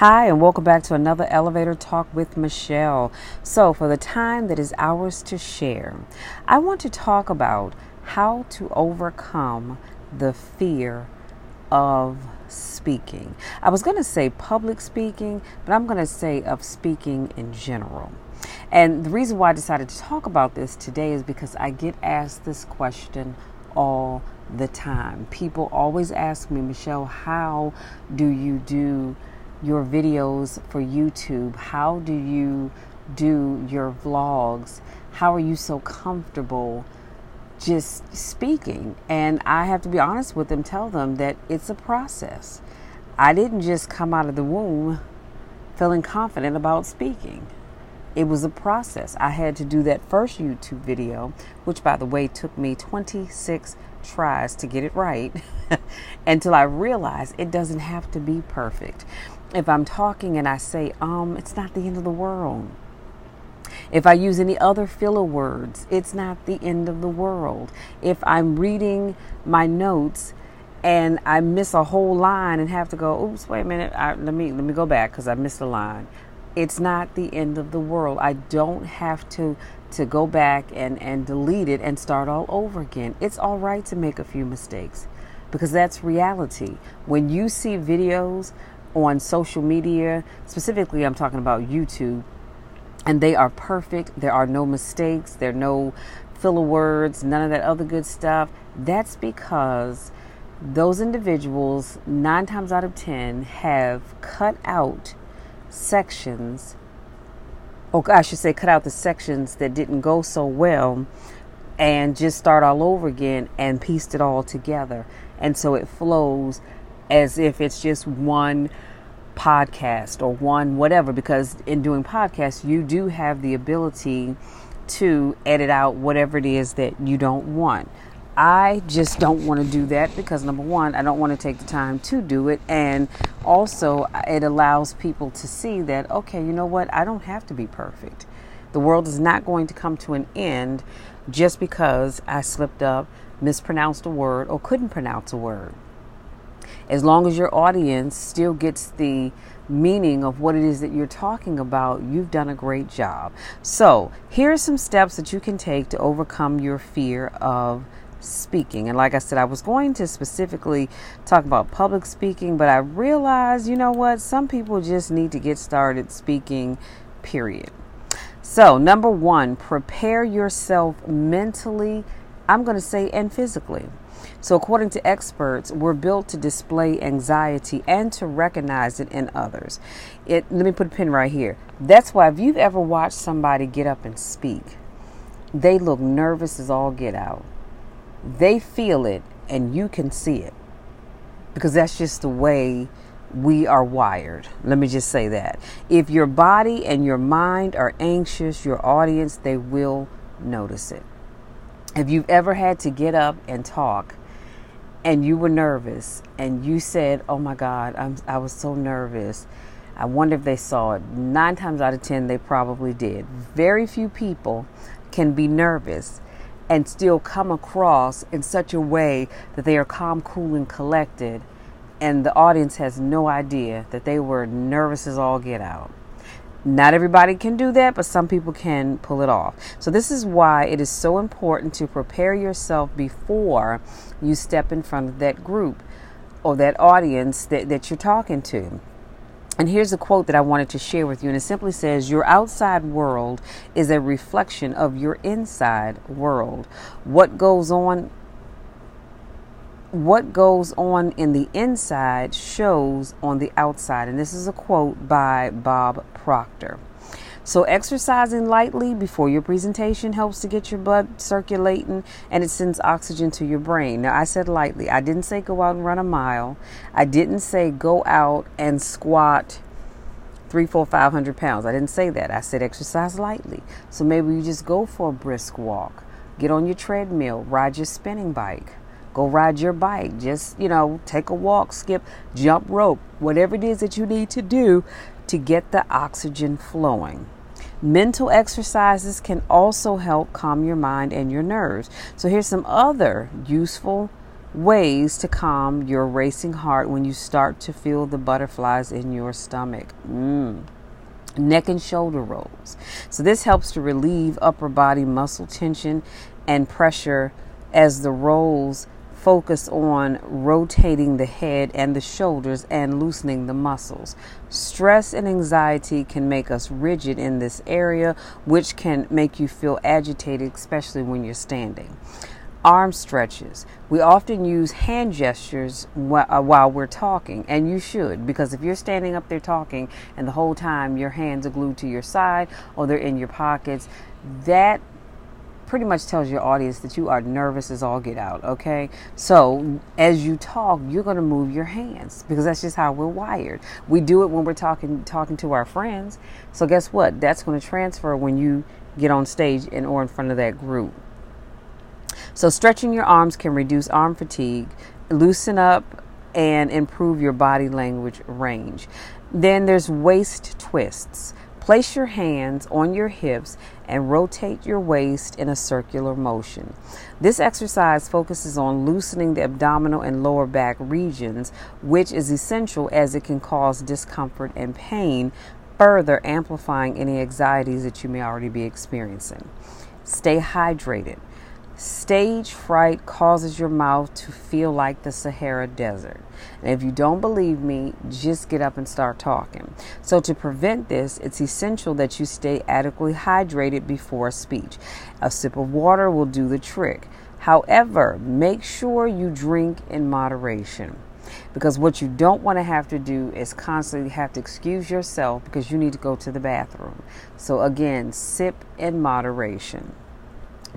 Hi, and welcome back to another Elevator Talk with Michelle. So, for the time that is ours to share, I want to talk about how to overcome the fear of speaking. I was going to say public speaking, but I'm going to say of speaking in general. And the reason why I decided to talk about this today is because I get asked this question all the time. People always ask me, Michelle, how do you do your videos for YouTube? How do you do your vlogs? How are you so comfortable just speaking? And I have to be honest with them, tell them that it's a process. I didn't just come out of the womb feeling confident about speaking it was a process. I had to do that first YouTube video, which by the way took me 26 tries to get it right until I realized it doesn't have to be perfect. If I'm talking and I say, um, it's not the end of the world. If I use any other filler words, it's not the end of the world. If I'm reading my notes and I miss a whole line and have to go, oops, wait a minute, I, let me let me go back because I missed a line it's not the end of the world. I don't have to to go back and and delete it and start all over again. It's all right to make a few mistakes because that's reality. When you see videos on social media, specifically I'm talking about YouTube, and they are perfect. There are no mistakes, there are no filler words, none of that other good stuff. That's because those individuals, nine times out of ten, have cut out sections, or I should say, cut out the sections that didn't go so well and just start all over again and pieced it all together. And so it flows as if it's just one podcast or one whatever, because in doing podcasts, you do have the ability to edit out whatever it is that you don't want. I just don't want to do that because number one, I don't want to take the time to do it. And also, uh, it allows people to see that, okay, you know what? I don't have to be perfect. The world is not going to come to an end just because I slipped up, mispronounced a word, or couldn't pronounce a word. As long as your audience still gets the meaning of what it is that you're talking about, you've done a great job. So, here are some steps that you can take to overcome your fear of speaking. And like I said, I was going to specifically talk about public speaking, but I realized, you know what, some people just need to get started speaking, period. So, number one, prepare yourself mentally, I'm going to say, and physically. So, according to experts, we're built to display anxiety and to recognize it in others. It, let me put a pin right here. That's why, if you've ever watched somebody get up and speak, they look nervous as all get out they feel it and you can see it because that's just the way we are wired. Let me just say that. If your body and your mind are anxious, your audience, they will notice it. If you've ever had to get up and talk and you were nervous and you said, Oh my God, I'm, I was so nervous. I wonder if they saw it. Nine times out of ten, they probably did. Very few people can be nervous and still come across in such a way that they are calm, cool, and collected, and the audience has no idea that they were nervous as all get out. Not everybody can do that, but some people can pull it off. So, this is why it is so important to prepare yourself before you step in front of that group or that audience that, that you're talking to. And here's a quote that I wanted to share with you. And it simply says, Your outside world is a reflection of your inside world. What goes on what goes on in the inside shows on the outside. And this is a quote by Bob Proctor. So, exercising lightly before your presentation helps to get your blood circulating and it sends oxygen to your brain. Now, I said lightly. I didn't say go out and run a mile. I didn't say go out and squat three, four, five hundred pounds. I didn't say that. I said exercise lightly. So, maybe you just go for a brisk walk, get on your treadmill, ride your spinning bike. Go ride your bike. Just, you know, take a walk, skip, jump rope, whatever it is that you need to do to get the oxygen flowing. Mental exercises can also help calm your mind and your nerves. So, here's some other useful ways to calm your racing heart when you start to feel the butterflies in your stomach. Mm. Neck and shoulder rolls. So, this helps to relieve upper body muscle tension and pressure as the rolls focus on rotating the head and the shoulders and loosening the muscles. Stress and anxiety can make us rigid in this area, which can make you feel agitated, especially when you're standing. Arm stretches. We often use hand gestures uh, while we're talking, and you should, because if you're standing up there talking and the whole time your hands are glued to your side or they're in your pockets, that pretty much tells your audience that you are nervous as all get out, okay? So, as you talk, you're going to move your hands because that's just how we're wired. We do it when we're talking talking to our friends. So, guess what? That's going to transfer when you get on stage and or in front of that group. So, stretching your arms can reduce arm fatigue, loosen up and improve your body language range. Then there's waist twists. Place your hands on your hips and rotate your waist in a circular motion. This exercise focuses on loosening the abdominal and lower back regions, which is essential as it can cause discomfort and pain, further amplifying any anxieties that you may already be experiencing. Stay hydrated. Stage fright causes your mouth to feel like the Sahara Desert. And if you don't believe me, just get up and start talking. So, to prevent this, it's essential that you stay adequately hydrated before a speech. A sip of water will do the trick. However, make sure you drink in moderation. Because what you don't want to have to do is constantly have to excuse yourself because you need to go to the bathroom. So, again, sip in moderation.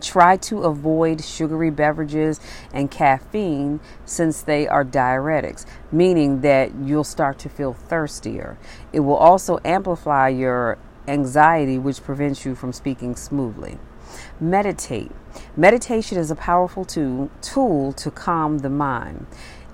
Try to avoid sugary beverages and caffeine since they are diuretics, meaning that you'll start to feel thirstier. It will also amplify your anxiety, which prevents you from speaking smoothly. Meditate. Meditation is a powerful tool, tool to calm the mind.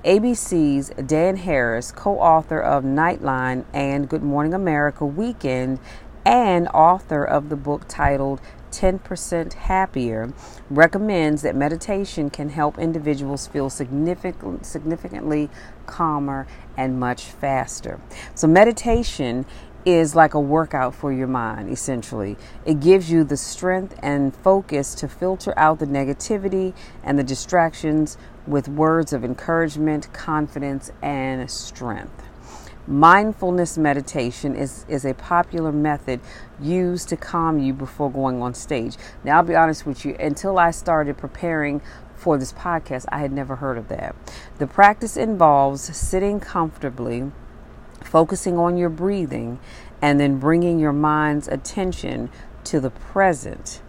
ABC's Dan Harris, co author of Nightline and Good Morning America Weekend, and author of the book titled 10% Happier recommends that meditation can help individuals feel significant, significantly calmer and much faster. So, meditation is like a workout for your mind, essentially. It gives you the strength and focus to filter out the negativity and the distractions with words of encouragement, confidence, and strength. Mindfulness meditation is, is a popular method used to calm you before going on stage. Now, I'll be honest with you, until I started preparing for this podcast, I had never heard of that. The practice involves sitting comfortably, focusing on your breathing, and then bringing your mind's attention to the present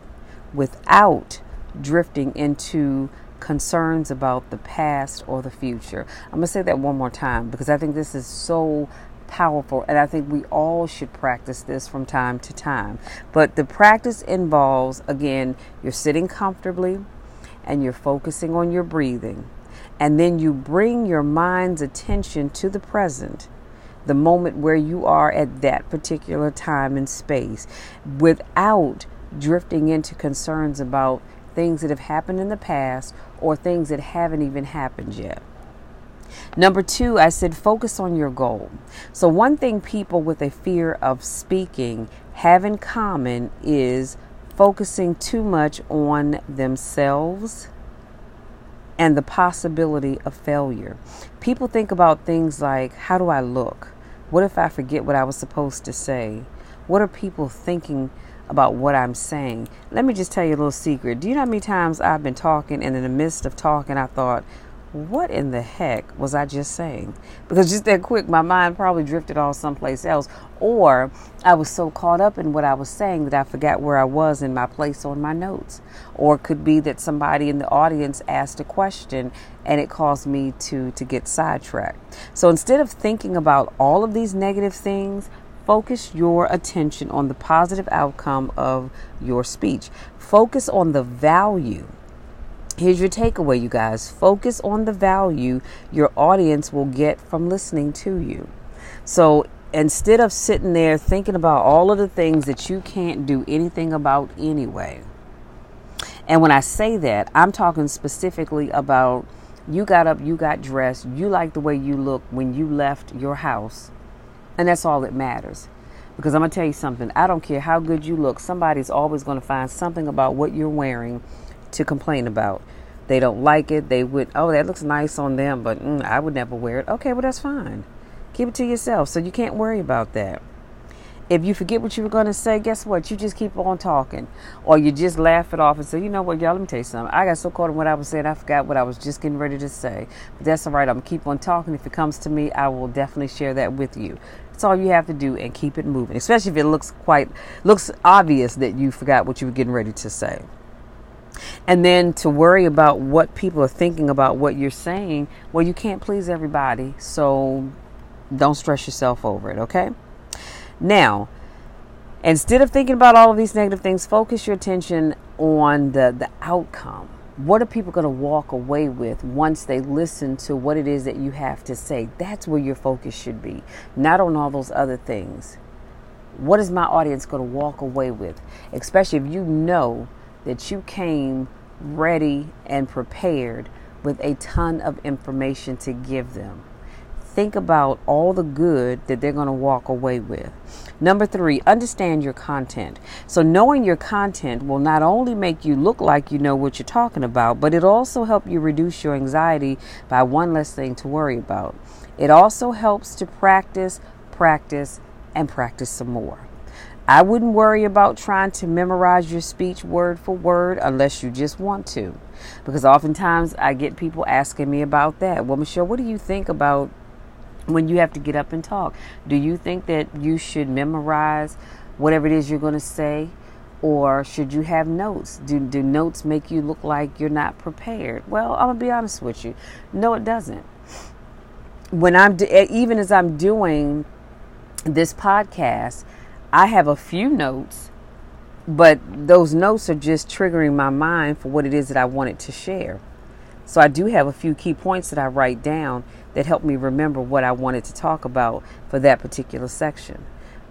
without drifting into concerns about the past or the future. I'm going to say that one more time because I think this is so powerful and I think we all should practice this from time to time. But the practice involves, again, you're sitting comfortably and you're focusing on your breathing. And then you bring your mind's attention to the present, the moment where you are at that particular time and space, without drifting into concerns about things that have happened in the past or things that haven't even happened yet. Number two, I said focus on your goal. So, one thing people with a fear of speaking have in common is focusing too much on themselves and the possibility of failure. People think about things like how do I look? What if I forget what I was supposed to say? What are people thinking about what I'm saying. Let me just tell you a little secret. Do you know how many times I've been talking and in the midst of talking I thought, what in the heck was I just saying? Because just that quick, my mind probably drifted off someplace else. Or I was so caught up in what I was saying that I forgot where I was in my place on my notes. Or it could be that somebody in the audience asked a question and it caused me to, to get sidetracked. So instead of thinking about all of these negative things, focus your attention on the positive outcome of your speech. Focus on the value. Here's your takeaway, you guys. Focus on the value your audience will get from listening to you. So instead of sitting there thinking about all of the things that you can't do anything about anyway, and when I say that, I'm talking specifically about You got up, you got dressed, you like the way you look when you left your house, and that's all that matters. Because I'm going to tell you something, I don't care how good you look, somebody's always going to find something about what you're wearing to complain about. They don't like it, they would, oh, that looks nice on them, but mm, I would never wear it. Okay, well, that's fine. Keep it to yourself so you can't worry about that. If you forget what you were going to say, guess what? You just keep on talking. Or you just laugh it off and say, you know what, y'all, let me tell you something. I got so caught in what I was saying, I forgot what I was just getting ready to say. But that's all right. I'm going to keep on talking. If it comes to me, I will definitely share that with you. That's all you have to do and keep it moving, especially if it looks quite, looks obvious that you forgot what you were getting ready to say. And then to worry about what people are thinking about what you're saying, well, you can't please everybody. So don't stress yourself over it, okay? Now, instead of thinking about all of these negative things, focus your attention on the, the outcome. What are people going to walk away with once they listen to what it is that you have to say? That's where your focus should be, not on all those other things. What is my audience going to walk away with? Especially if you know that you came ready and prepared with a ton of information to give them think about all the good that they're going to walk away with. Number three, understand your content. So, knowing your content will not only make you look like you know what you're talking about, but it also help you reduce your anxiety by one less thing to worry about. It also helps to practice, practice, and practice some more. I wouldn't worry about trying to memorize your speech word for word unless you just want to. Because oftentimes I get people asking me about that. Well, Michelle, what do you think about when you have to get up and talk. Do you think that you should memorize whatever it is you're going to say? Or should you have notes? Do, do notes make you look like you're not prepared? Well, I'm going to be honest with you. No, it doesn't. When I'm, even as I'm doing this podcast, I have a few notes, but those notes are just triggering my mind for what it is that I wanted to share. So I do have a few key points that I write down that helped me remember what I wanted to talk about for that particular section.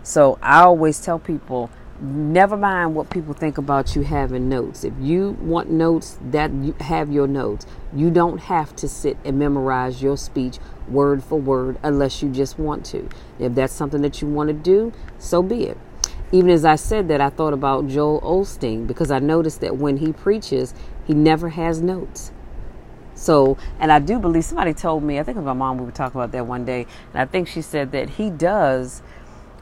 So I always tell people never mind what people think about you having notes. If you want notes, that you have your notes. You don't have to sit and memorize your speech word for word unless you just want to. If that's something that you want to do, so be it. Even as I said that, I thought about Joel Osteen because I noticed that when he preaches, he never has notes. So, and I do believe somebody told me, I think it was my mom, we were talking about that one day, and I think she said that he does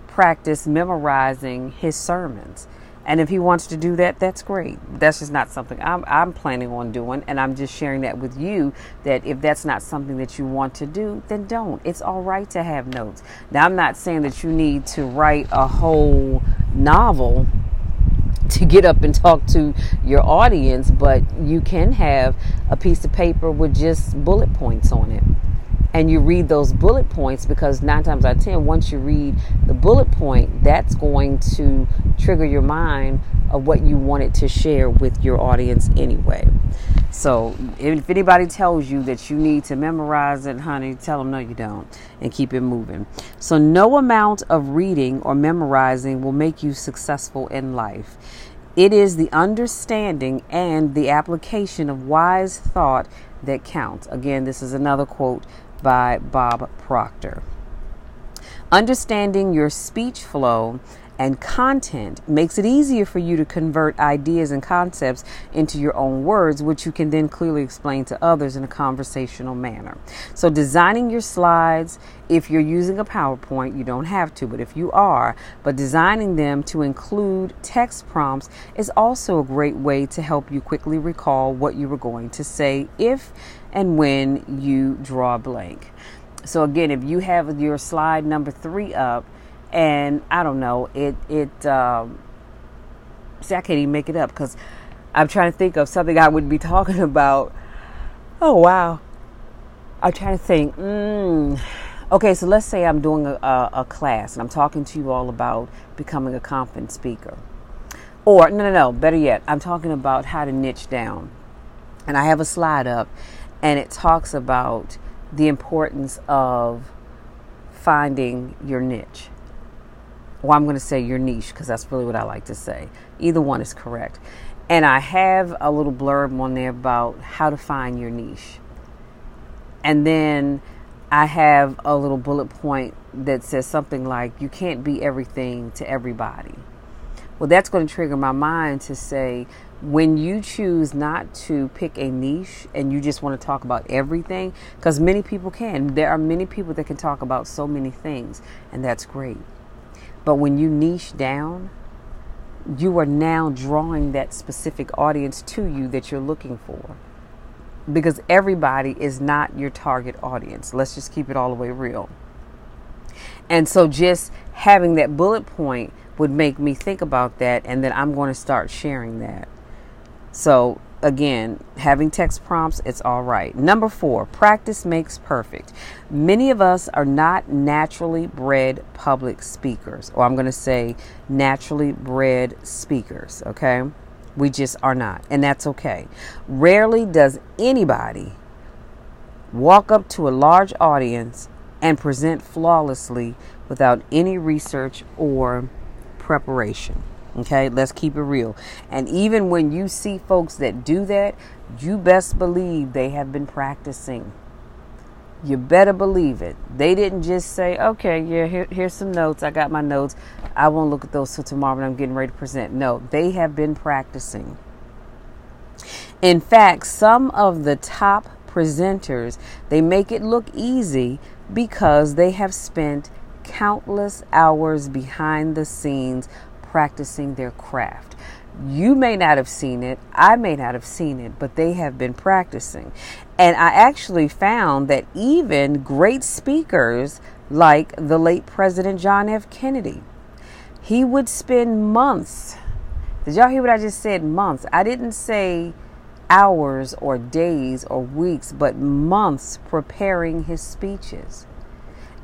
practice memorizing his sermons. And if he wants to do that, that's great. That's just not something I'm, I'm planning on doing. And I'm just sharing that with you that if that's not something that you want to do, then don't. It's all right to have notes. Now, I'm not saying that you need to write a whole novel to get up and talk to your audience, but you can have a piece of paper with just bullet points on it. And you read those bullet points because nine times out of ten, once you read the bullet point, that's going to trigger your mind of what you wanted to share with your audience anyway. So if anybody tells you that you need to memorize it, honey, tell them no, you don't, and keep it moving. So no amount of reading or memorizing will make you successful in life. It is the understanding and the application of wise thought that counts. Again, this is another quote by Bob Proctor. Understanding your speech flow and content makes it easier for you to convert ideas and concepts into your own words, which you can then clearly explain to others in a conversational manner. So, designing your slides, if you're using a PowerPoint, you don't have to, but if you are, but designing them to include text prompts is also a great way to help you quickly recall what you were going to say if and when you draw blank. So, again, if you have your slide number three up, and I don't know it it um, see I can't even make it up because I'm trying to think of something I would be talking about. Oh wow, I'm trying to think. Mm. Okay, so let's say I'm doing a, a, a class and I'm talking to you all about becoming a confident speaker. Or, no, no, no, better yet, I'm talking about how to niche down. And I have a slide up and it talks about the importance of finding your niche Well, I'm going to say your niche because that's really what I like to say. Either one is correct. And I have a little blurb on there about how to find your niche. And then I have a little bullet point that says something like, you can't be everything to everybody. Well, that's going to trigger my mind to say, when you choose not to pick a niche and you just want to talk about everything, because many people can, there are many people that can talk about so many things, and that's great. But when you niche down, you are now drawing that specific audience to you that you're looking for. Because everybody is not your target audience. Let's just keep it all the way real. And so just having that bullet point would make me think about that, and then I'm going to start sharing that. So, again, having text prompts, it's all right. Number four, practice makes perfect. Many of us are not naturally bred public speakers, or I'm going to say naturally bred speakers, okay? We just are not, and that's okay. Rarely does anybody walk up to a large audience and present flawlessly without any research or preparation. Okay, let's keep it real. And even when you see folks that do that, you best believe they have been practicing. You better believe it. They didn't just say, okay, yeah, here, here's some notes. I got my notes. I won't look at those till tomorrow when I'm getting ready to present. No, they have been practicing. In fact, some of the top presenters, they make it look easy because they have spent countless hours behind the scenes practicing their craft. You may not have seen it, I may not have seen it, but they have been practicing. And I actually found that even great speakers like the late President John F. Kennedy, he would spend months. Did y'all hear what I just said? Months. I didn't say hours or days or weeks, but months preparing his speeches.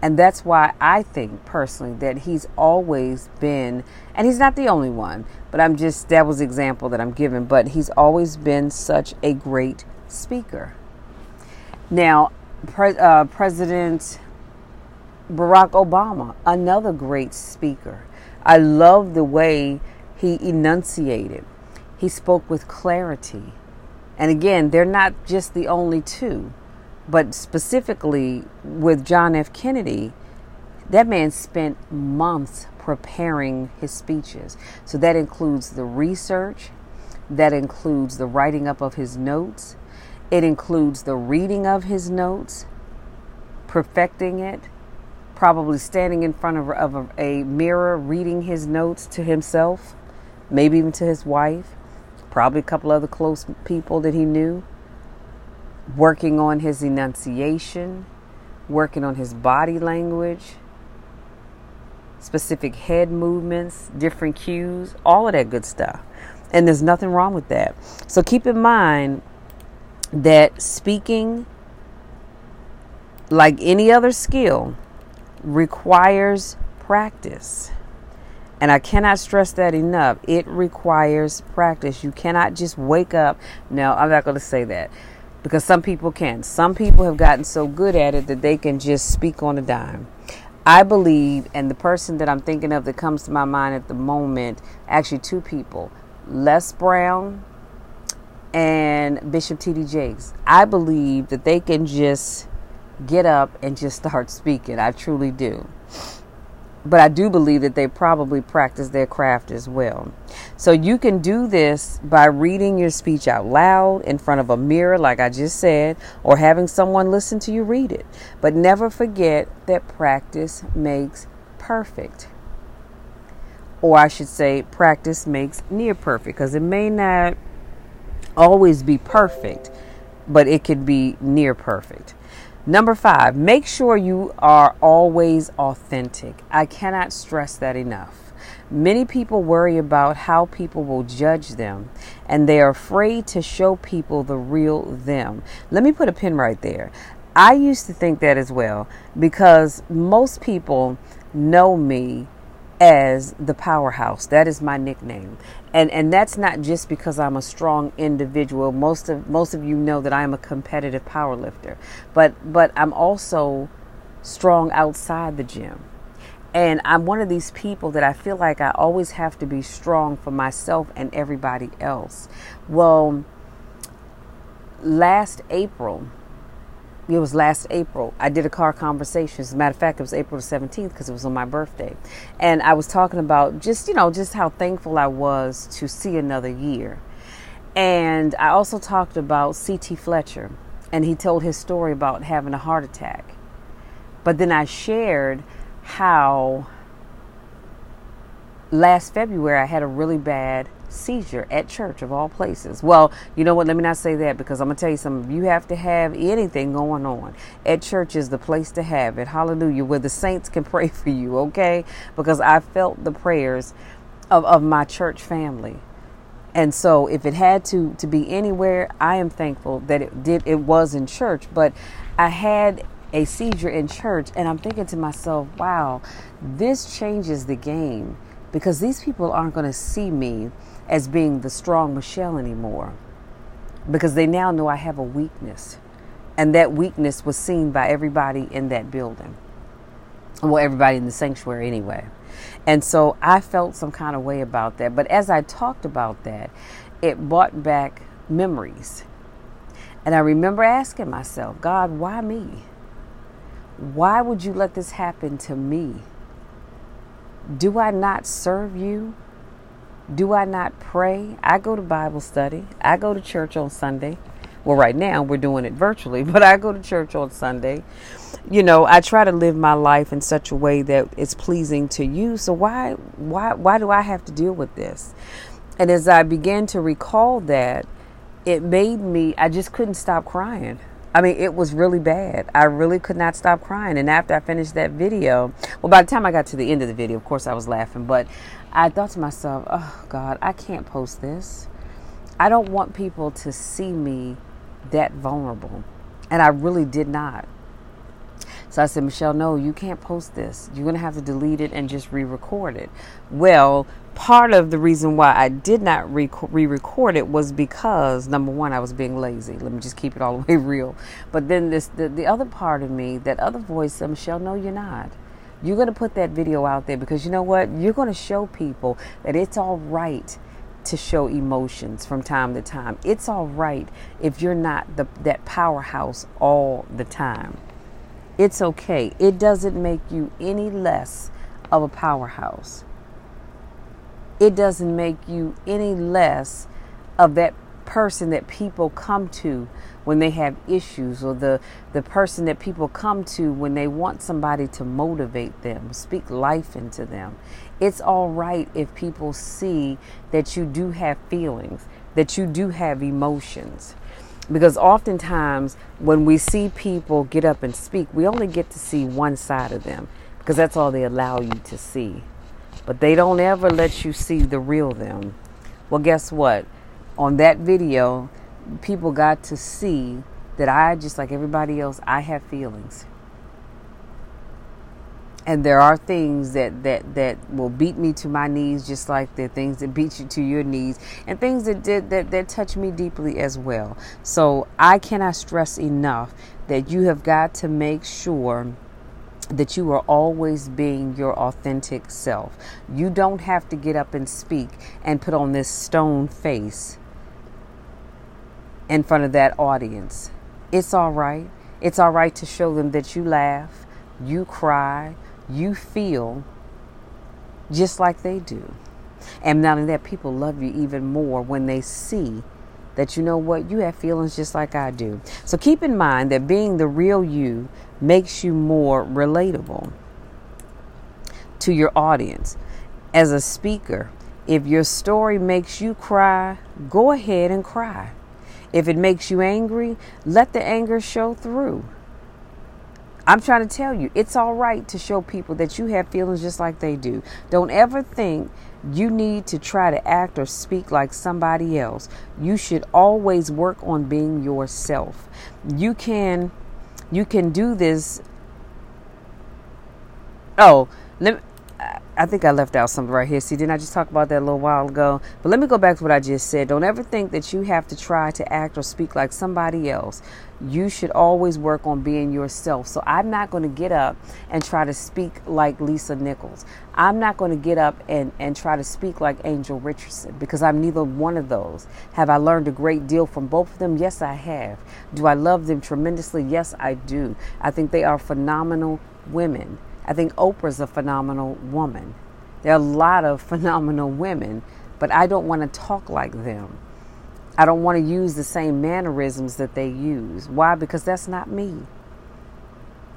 And that's why I think personally that he's always been, and he's not the only one, but I'm just, that was example that I'm giving, but he's always been such a great speaker. Now, Pre- uh, President Barack Obama, another great speaker. I love the way he enunciated. He spoke with clarity. And again, they're not just the only two. But specifically with John F. Kennedy, that man spent months preparing his speeches. So that includes the research, that includes the writing up of his notes, it includes the reading of his notes, perfecting it, probably standing in front of, of a, a mirror reading his notes to himself, maybe even to his wife, probably a couple other close people that he knew working on his enunciation, working on his body language, specific head movements, different cues, all of that good stuff. And there's nothing wrong with that. So keep in mind that speaking, like any other skill, requires practice. And I cannot stress that enough. It requires practice. You cannot just wake up. No, I'm not going to say that because some people can. Some people have gotten so good at it that they can just speak on a dime. I believe, and the person that I'm thinking of that comes to my mind at the moment, actually two people, Les Brown and Bishop T.D. Jakes. I believe that they can just get up and just start speaking. I truly do but I do believe that they probably practice their craft as well. So you can do this by reading your speech out loud in front of a mirror, like I just said, or having someone listen to you read it. But never forget that practice makes perfect. Or I should say, practice makes near perfect, because it may not always be perfect, but it could be near perfect. Number five, make sure you are always authentic. I cannot stress that enough. Many people worry about how people will judge them, and they are afraid to show people the real them. Let me put a pin right there. I used to think that as well because most people know me as the powerhouse. That is my nickname. And and that's not just because I'm a strong individual. Most of most of you know that I am a competitive power lifter. But but I'm also strong outside the gym. And I'm one of these people that I feel like I always have to be strong for myself and everybody else. Well, last April, it was last April. I did a car conversation. As a matter of fact, it was April the 17th because it was on my birthday. And I was talking about just, you know, just how thankful I was to see another year. And I also talked about C.T. Fletcher, and he told his story about having a heart attack. But then I shared how last February I had a really bad seizure at church of all places. Well, you know what? Let me not say that because I'm going to tell you something. You have to have anything going on. At church is the place to have it. Hallelujah. Where the saints can pray for you, okay? Because I felt the prayers of, of my church family. And so if it had to to be anywhere, I am thankful that it did it was in church, but I had a seizure in church and I'm thinking to myself, wow, this changes the game because these people aren't going to see me as being the strong Michelle anymore because they now know I have a weakness. And that weakness was seen by everybody in that building. Well, everybody in the sanctuary anyway. And so I felt some kind of way about that. But as I talked about that, it brought back memories. And I remember asking myself, God, why me? Why would you let this happen to me? Do I not serve you? Do I not pray? I go to Bible study. I go to church on Sunday. Well, right now we're doing it virtually, but I go to church on Sunday. You know, I try to live my life in such a way that it's pleasing to you. So why why why do I have to deal with this? And as I began to recall that, it made me I just couldn't stop crying. I mean, it was really bad. I really could not stop crying. And after I finished that video, well, by the time I got to the end of the video, of course, I was laughing, but I thought to myself, oh, God, I can't post this. I don't want people to see me that vulnerable. And I really did not. So I said, Michelle, no, you can't post this. You're going to have to delete it and just re record it. Well, part of the reason why I did not re record it was because, number one, I was being lazy. Let me just keep it all the way real. But then this, the, the other part of me, that other voice um, said, Michelle, no, you're not. You're going to put that video out there because you know what? You're going to show people that it's all right to show emotions from time to time. It's all right if you're not the, that powerhouse all the time. It's okay. It doesn't make you any less of a powerhouse. It doesn't make you any less of that person that people come to when they have issues or the the person that people come to when they want somebody to motivate them speak life into them. It's all right if people see that you do have feelings that you do have emotions. Because oftentimes when we see people get up and speak we only get to see one side of them because that's all they allow you to see but they don't ever let you see the real them well guess what on that video people got to see that I, just like everybody else, I have feelings. And there are things that, that, that will beat me to my knees, just like the things that beat you to your knees, and things that did that, that touch me deeply as well. So I cannot stress enough that you have got to make sure that you are always being your authentic self. You don't have to get up and speak and put on this stone face in front of that audience. It's all right. It's all right to show them that you laugh, you cry, you feel just like they do. And not only that, people love you even more when they see that you know what, you have feelings just like I do. So keep in mind that being the real you makes you more relatable to your audience. As a speaker, if your story makes you cry, go ahead and cry. If it makes you angry, let the anger show through. I'm trying to tell you, it's all right to show people that you have feelings just like they do. Don't ever think you need to try to act or speak like somebody else. You should always work on being yourself. You can you can do this Oh, let me, I think I left out something right here. See, didn't I just talk about that a little while ago? But let me go back to what I just said. Don't ever think that you have to try to act or speak like somebody else. You should always work on being yourself. So I'm not going to get up and try to speak like Lisa Nichols. I'm not going to get up and, and try to speak like Angel Richardson because I'm neither one of those. Have I learned a great deal from both of them? Yes, I have. Do I love them tremendously? Yes, I do. I think they are phenomenal women. I think Oprah's a phenomenal woman. There are a lot of phenomenal women, but I don't want to talk like them. I don't want to use the same mannerisms that they use. Why? Because that's not me.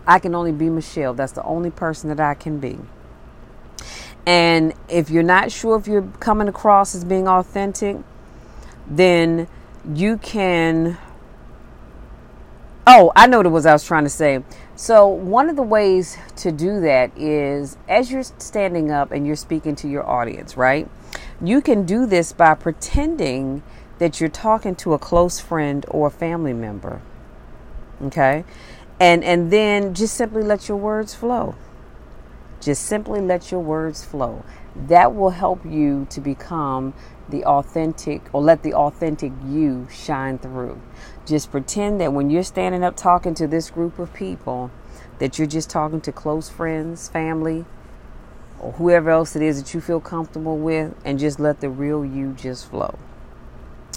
I can only be Michelle. That's the only person that I can be. And if you're not sure if you're coming across as being authentic, then you can. Oh, I know what was I was trying to say. So, one of the ways to do that is as you're standing up and you're speaking to your audience, right? You can do this by pretending that you're talking to a close friend or a family member. Okay? And and then just simply let your words flow. Just simply let your words flow. That will help you to become the authentic or let the authentic you shine through. Just pretend that when you're standing up talking to this group of people, that you're just talking to close friends, family, or whoever else it is that you feel comfortable with, and just let the real you just flow.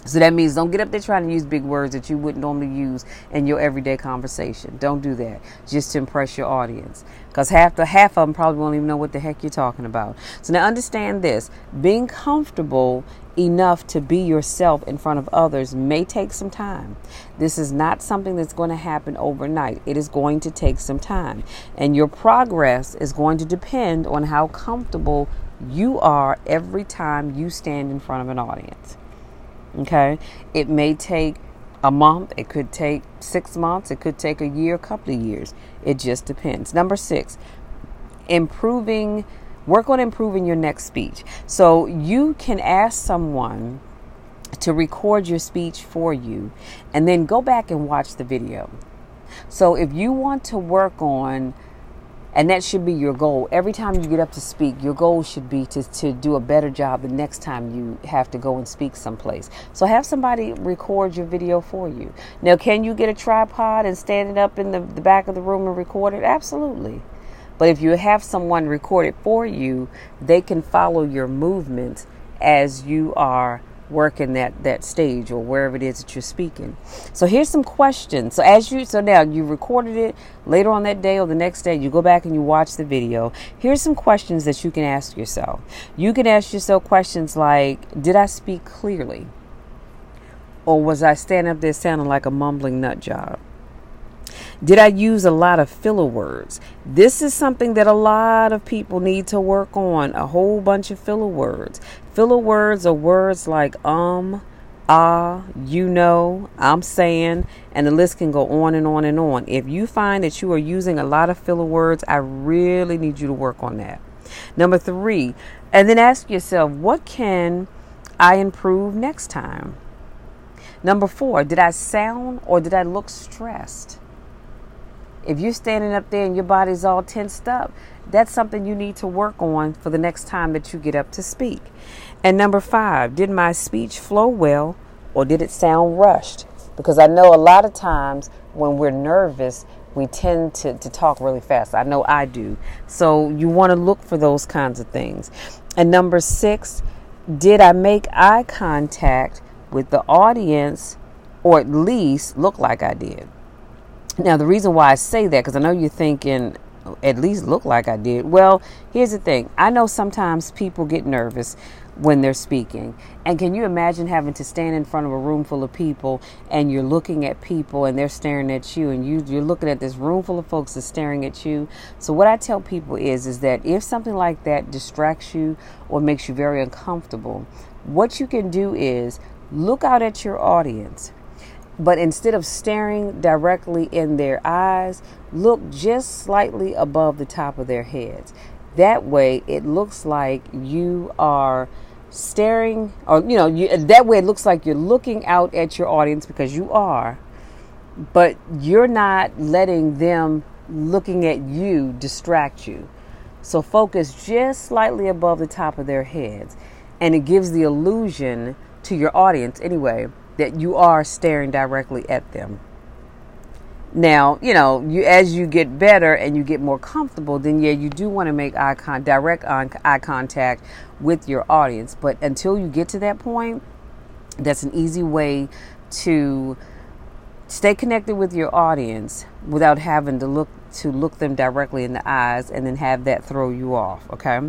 So that means don't get up there trying to use big words that you wouldn't normally use in your everyday conversation. Don't do that just to impress your audience. Because half the half of them probably won't even know what the heck you're talking about. So now understand this being comfortable enough to be yourself in front of others may take some time. This is not something that's going to happen overnight. It is going to take some time. And your progress is going to depend on how comfortable you are every time you stand in front of an audience. Okay? It may take a month, it could take six months, it could take a year, a couple of years. It just depends. Number six, improving, work on improving your next speech. So you can ask someone to record your speech for you and then go back and watch the video. So if you want to work on and that should be your goal. Every time you get up to speak, your goal should be to, to do a better job the next time you have to go and speak someplace. So have somebody record your video for you. Now, can you get a tripod and stand it up in the, the back of the room and record it? Absolutely. But if you have someone record it for you, they can follow your movements as you are working in that that stage or wherever it is that you're speaking. So here's some questions. So as you so now you recorded it later on that day or the next day you go back and you watch the video. Here's some questions that you can ask yourself. You can ask yourself questions like did I speak clearly? Or was I standing up there sounding like a mumbling nut job? Did I use a lot of filler words? This is something that a lot of people need to work on. A whole bunch of filler words. Filler words are words like um, ah, you know, I'm saying, and the list can go on and on and on. If you find that you are using a lot of filler words, I really need you to work on that. Number three, and then ask yourself, what can I improve next time? Number four, did I sound or did I look stressed? If you're standing up there and your body's all tensed up, that's something you need to work on for the next time that you get up to speak. And number five, did my speech flow well or did it sound rushed? Because I know a lot of times when we're nervous, we tend to, to talk really fast. I know I do. So you want to look for those kinds of things. And number six, did I make eye contact with the audience or at least look like I did? Now, the reason why I say that, because I know you're thinking, at least look like I did. Well, here's the thing I know sometimes people get nervous when they're speaking. And can you imagine having to stand in front of a room full of people and you're looking at people and they're staring at you and you you're looking at this room full of folks that's staring at you. So what I tell people is is that if something like that distracts you or makes you very uncomfortable, what you can do is look out at your audience but instead of staring directly in their eyes, look just slightly above the top of their heads. That way, it looks like you are staring, or you know, you, that way it looks like you're looking out at your audience because you are, but you're not letting them looking at you distract you. So focus just slightly above the top of their heads. And it gives the illusion to your audience, anyway, that you are staring directly at them. Now, you know, you as you get better and you get more comfortable, then yeah, you do want to make eye con- direct eye contact with your audience. But until you get to that point, that's an easy way to stay connected with your audience without having to look to look them directly in the eyes and then have that throw you off okay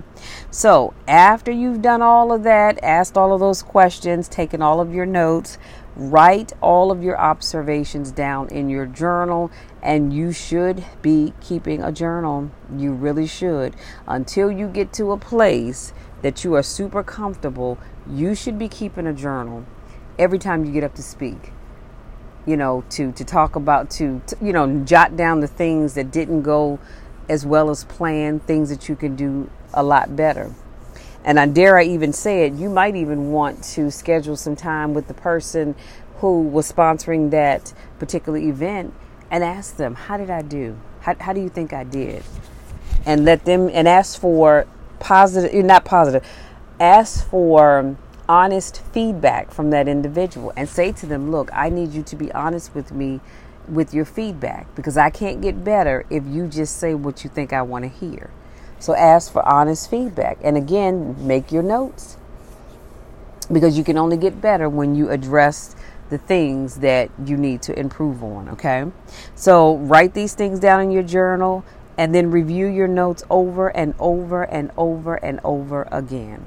so after you've done all of that asked all of those questions taken all of your notes write all of your observations down in your journal and you should be keeping a journal. You really should. Until you get to a place that you are super comfortable you should be keeping a journal every time you get up to speak. You know, to to talk about to, to, you know jot down the things that didn't go as well as planned, things that you can do a lot better. And I dare I even say it, you might even want to schedule some time with the person who was sponsoring that particular event and ask them, how did I do? How, how do you think I did? And let them and ask for positive, eh, not positive, ask for honest feedback from that individual and say to them, Look, I need you to be honest with me with your feedback because I can't get better if you just say what you think I want to hear. So ask for honest feedback. And again, make your notes because you can only get better when you address the things that you need to improve on. Okay. So write these things down in your journal and then review your notes over and over and over and over again.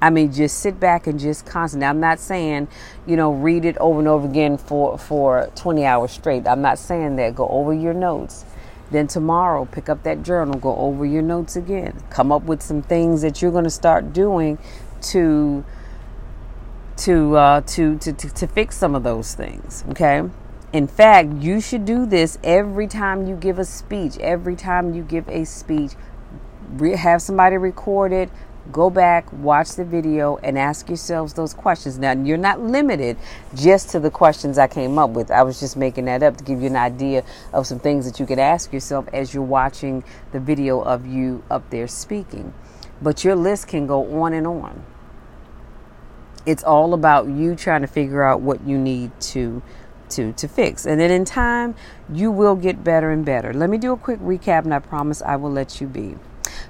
I mean, just sit back and just constantly. I'm not saying, you know, read it over and over again for for 20 hours straight. I'm not saying that. Go over your notes. Then tomorrow, pick up that journal, go over your notes again. Come up with some things that you're going to start doing to to, uh, to to to to fix some of those things. Okay. In fact, you should do this every time you give a speech. Every time you give a speech, have somebody record it go back, watch the video, and ask yourselves those questions. Now, you're not limited just to the questions I came up with. I was just making that up to give you an idea of some things that you could ask yourself as you're watching the video of you up there speaking. But your list can go on and on. It's all about you trying to figure out what you need to to to fix. And then in time, you will get better and better. Let me do a quick recap and I promise I will let you be.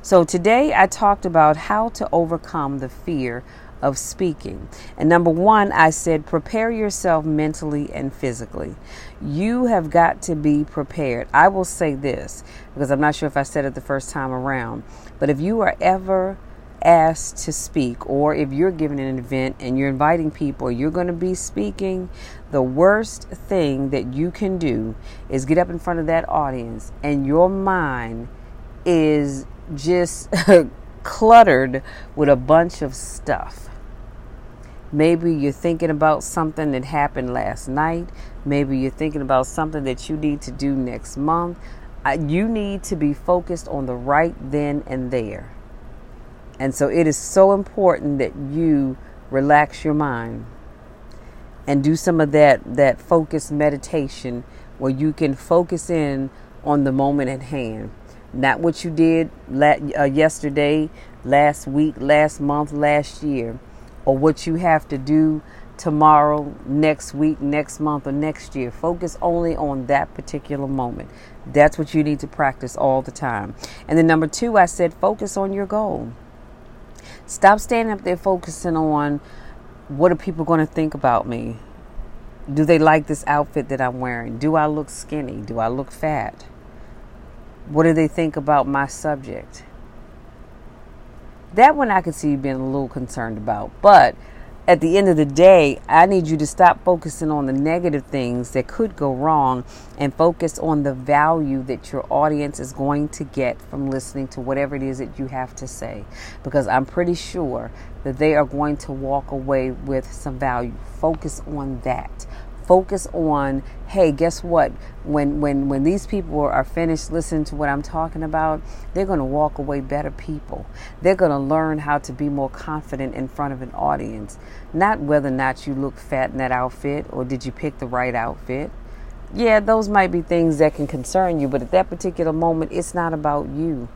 So today I talked about how to overcome the fear of speaking. And number one, I said prepare yourself mentally and physically. You have got to be prepared. I will say this because I'm not sure if I said it the first time around, but if you are ever asked to speak, or if you're giving an event and you're inviting people, you're going to be speaking, the worst thing that you can do is get up in front of that audience and your mind is just cluttered with a bunch of stuff. Maybe you're thinking about something that happened last night. Maybe you're thinking about something that you need to do next month. You need to be focused on the right then and there. And so it is so important that you relax your mind and do some of that that focused meditation where you can focus in on the moment at hand not what you did uh, yesterday, last week, last month, last year, or what you have to do tomorrow, next week, next month, or next year. Focus only on that particular moment. That's what you need to practice all the time. And then, number two, I said focus on your goal. Stop standing up there focusing on what are people going to think about me? Do they like this outfit that I'm wearing? Do I look skinny? Do I look fat? What do they think about my subject? That one I could see you being a little concerned about. But at the end of the day, I need you to stop focusing on the negative things that could go wrong and focus on the value that your audience is going to get from listening to whatever it is that you have to say. Because I'm pretty sure that they are going to walk away with some value. Focus on that focus on hey guess what? When when when these people are finished listening to what i'm talking about they're going to walk away better people. They're going to learn how to be more confident in front of an audience. Not whether or not you look fat in that outfit or did you pick the right outfit. Yeah those might be things that can concern you but at that particular moment it's not about you.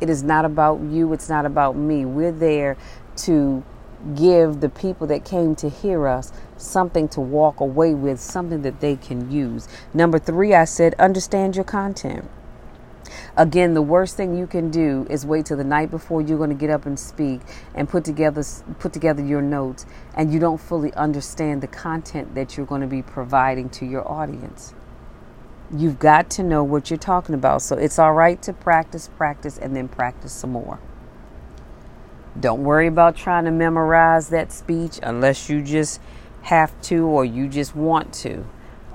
It is not about you, it's not about me. We're there to give the people that came to hear us something to walk away with, something that they can use. Number three, I said, understand your content. Again, the worst thing you can do is wait till the night before you're going to get up and speak and put together put together your notes and you don't fully understand the content that you're going to be providing to your audience. You've got to know what you're talking about. So it's all right to practice, practice and then practice some more. Don't worry about trying to memorize that speech unless you just have to or you just want to.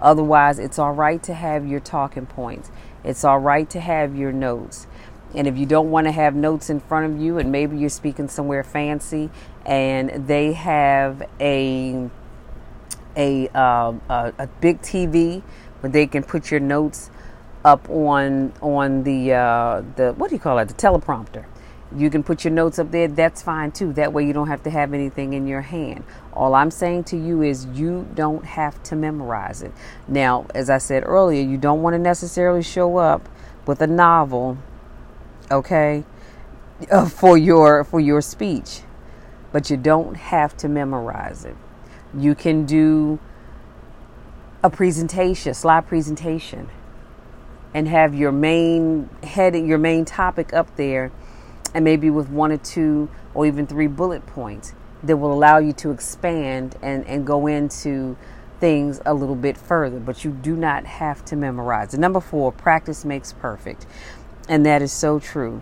Otherwise, it's all right to have your talking points. It's all right to have your notes. And if you don't want to have notes in front of you, and maybe you're speaking somewhere fancy, and they have a a uh, a, a, big TV where they can put your notes up on on the uh, the what do you call it the teleprompter you can put your notes up there. That's fine too. That way you don't have to have anything in your hand. All I'm saying to you is you don't have to memorize it. Now, as I said earlier, you don't want to necessarily show up with a novel, okay, uh, for your for your speech, but you don't have to memorize it. You can do a presentation, slide presentation, and have your main head, your main topic up there and maybe with one or two or even three bullet points that will allow you to expand and, and go into things a little bit further. But you do not have to memorize. And number four, practice makes perfect. And that is so true.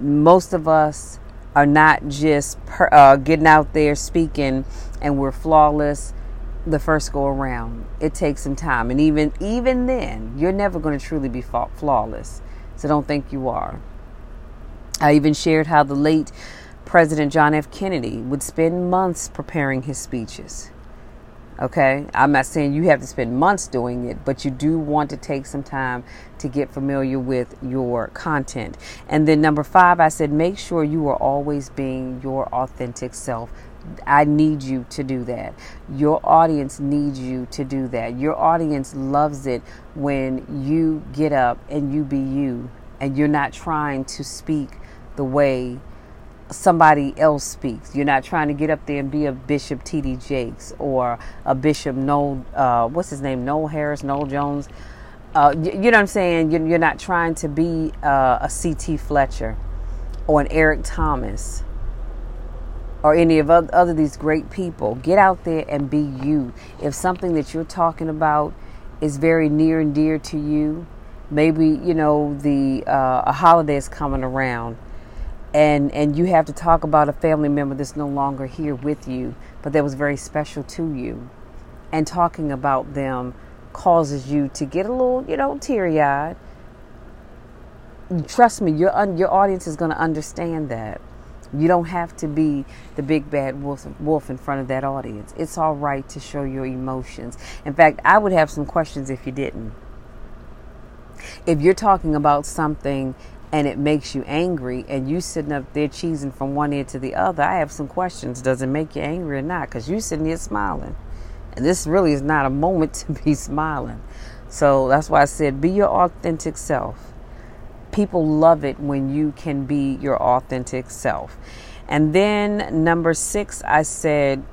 Most of us are not just per, uh, getting out there speaking and we're flawless the first go around. It takes some time. And even even then, you're never going to truly be flawless. So don't think you are. I even shared how the late President John F. Kennedy would spend months preparing his speeches. Okay, I'm not saying you have to spend months doing it, but you do want to take some time to get familiar with your content. And then, number five, I said make sure you are always being your authentic self. I need you to do that. Your audience needs you to do that. Your audience loves it when you get up and you be you and you're not trying to speak the way somebody else speaks. You're not trying to get up there and be a Bishop T.D. Jakes or a Bishop Noel, uh, what's his name, Noel Harris, Noel Jones. Uh, you, know what I'm saying? You're, you're not trying to be uh, a C.T. Fletcher or an Eric Thomas or any of other, other these great people. Get out there and be you. If something that you're talking about is very near and dear to you, maybe you know the uh, a holiday is coming around and and you have to talk about a family member that's no longer here with you but that was very special to you. And talking about them causes you to get a little you know teary-eyed. Trust me your your audience is going to understand that. You don't have to be the big bad wolf, wolf in front of that audience. It's all right to show your emotions. In fact i would have some questions if you didn't. If you're talking about something and it makes you angry and you sitting up there cheesing from one end to the other, I have some questions. Does it make you angry or not? Because you sitting here smiling. And this really is not a moment to be smiling. So that's why I said be your authentic self. People love it when you can be your authentic self. And then number six, I said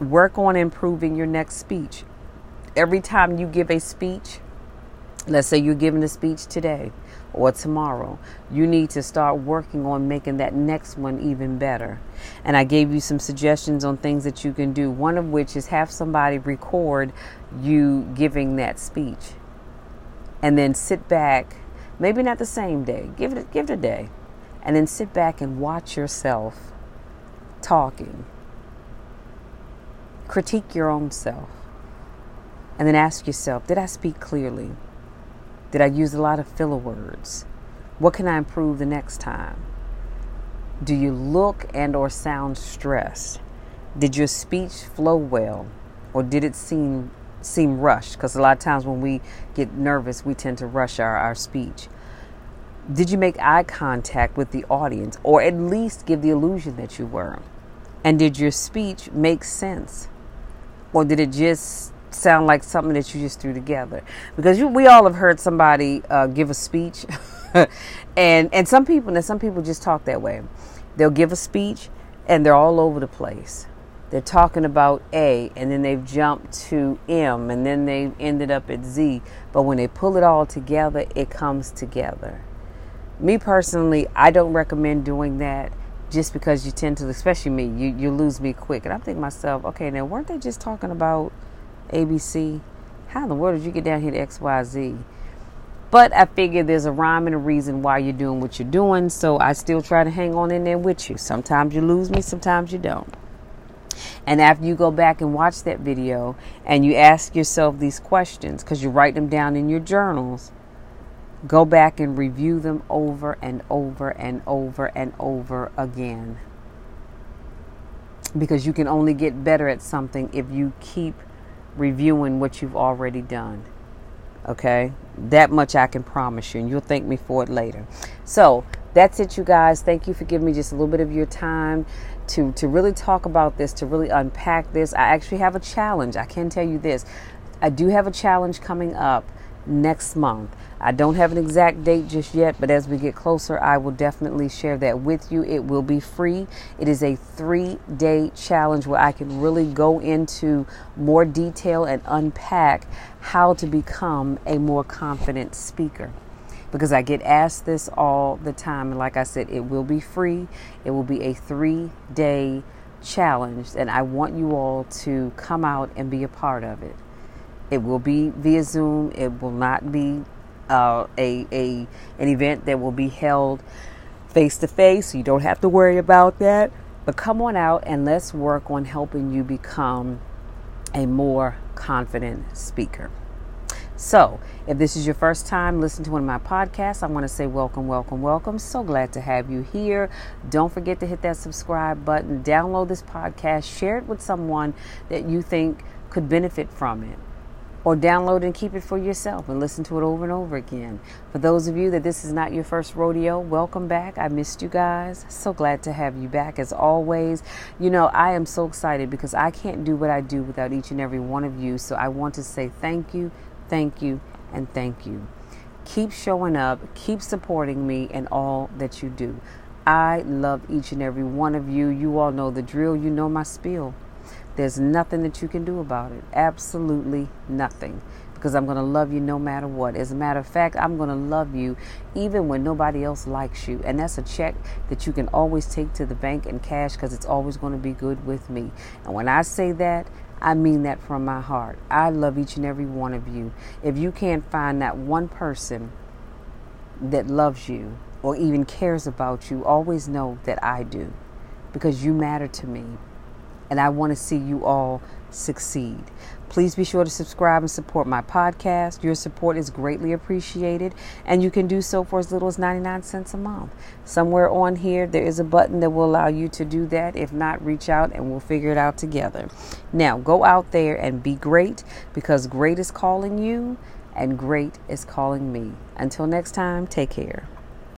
work on improving your next speech. Every time you give a speech, let's say you're giving a speech today or tomorrow. You need to start working on making that next one even better. And I gave you some suggestions on things that you can do, one of which is have somebody record you giving that speech. And then sit back, maybe not the same day, give it give it a day. And then sit back and watch yourself talking. Critique your own self. And then ask yourself, did I speak clearly? Did I use a lot of filler words? What can I improve the next time? Do you look and or sound stressed? Did your speech flow well or did it seem seem rushed? Because a lot of times when we get nervous, we tend to rush our, our speech. Did you make eye contact with the audience or at least give the illusion that you were? And did your speech make sense? Or did it just sound like something that you just threw together because you, we all have heard somebody uh, give a speech and and some people and some people just talk that way. They'll give a speech and they're all over the place. They're talking about A and then they've jumped to M and then they ended up at Z. But when they pull it all together, it comes together. Me personally, I don't recommend doing that just because you tend to, especially me, you, you lose me quick. And I'm thinking myself, okay, now weren't they just talking about ABC? How in the world did you get down here to XYZ? But I figure there's a rhyme and a reason why you're doing what you're doing, so I still try to hang on in there with you. Sometimes you lose me, sometimes you don't. And after you go back and watch that video and you ask yourself these questions, because you write them down in your journals, go back and review them over and over and over and over again. Because you can only get better at something if you keep reviewing what you've already done. Okay? That much I can promise you, and you'll thank me for it later. So, that's it, you guys. Thank you for giving me just a little bit of your time to, to really talk about this, to really unpack this. I actually have a challenge. I can tell you this I do have a challenge coming up next month. I don't have an exact date just yet, but as we get closer, I will definitely share that with you. It will be free. It is a three day challenge where I can really go into more detail and unpack how to become a more confident speaker. Because I get asked this all the time. And like I said, it will be free, it will be a three day challenge, and I want you all to come out and be a part of it. It will be via Zoom. It will not be uh, a, a an event that will be held face to face. You don't have to worry about that. But come on out and let's work on helping you become a more confident speaker. So, if this is your first time listening to one of my podcasts, I want to say welcome, welcome, welcome. So glad to have you here. Don't forget to hit that subscribe button, download this podcast, share it with someone that you think could benefit from it or download and keep it for yourself and listen to it over and over again. For those of you that this is not your first rodeo, welcome back. I missed you guys. So glad to have you back as always. You know, I am so excited because I can't do what I do without each and every one of you. So I want to say thank you, thank you, and thank you. Keep showing up, keep supporting me and all that you do. I love each and every one of you. You all know the drill, you know my spiel. There's nothing that you can do about it. Absolutely nothing. Because I'm going to love you no matter what. As a matter of fact, I'm going to love you even when nobody else likes you. And that's a check that you can always take to the bank and cash because it's always going to be good with me. And when I say that, I mean that from my heart. I love each and every one of you. If you can't find that one person that loves you or even cares about you, always know that I do because you matter to me and I want to see you all succeed. Please be sure to subscribe and support my podcast. Your support is greatly appreciated, and you can do so for as little as 99 cents a month. Somewhere on here, there is a button that will allow you to do that. If not, reach out and we'll figure it out together. Now, go out there and be great because great is calling you and great is calling me. Until next time, take care.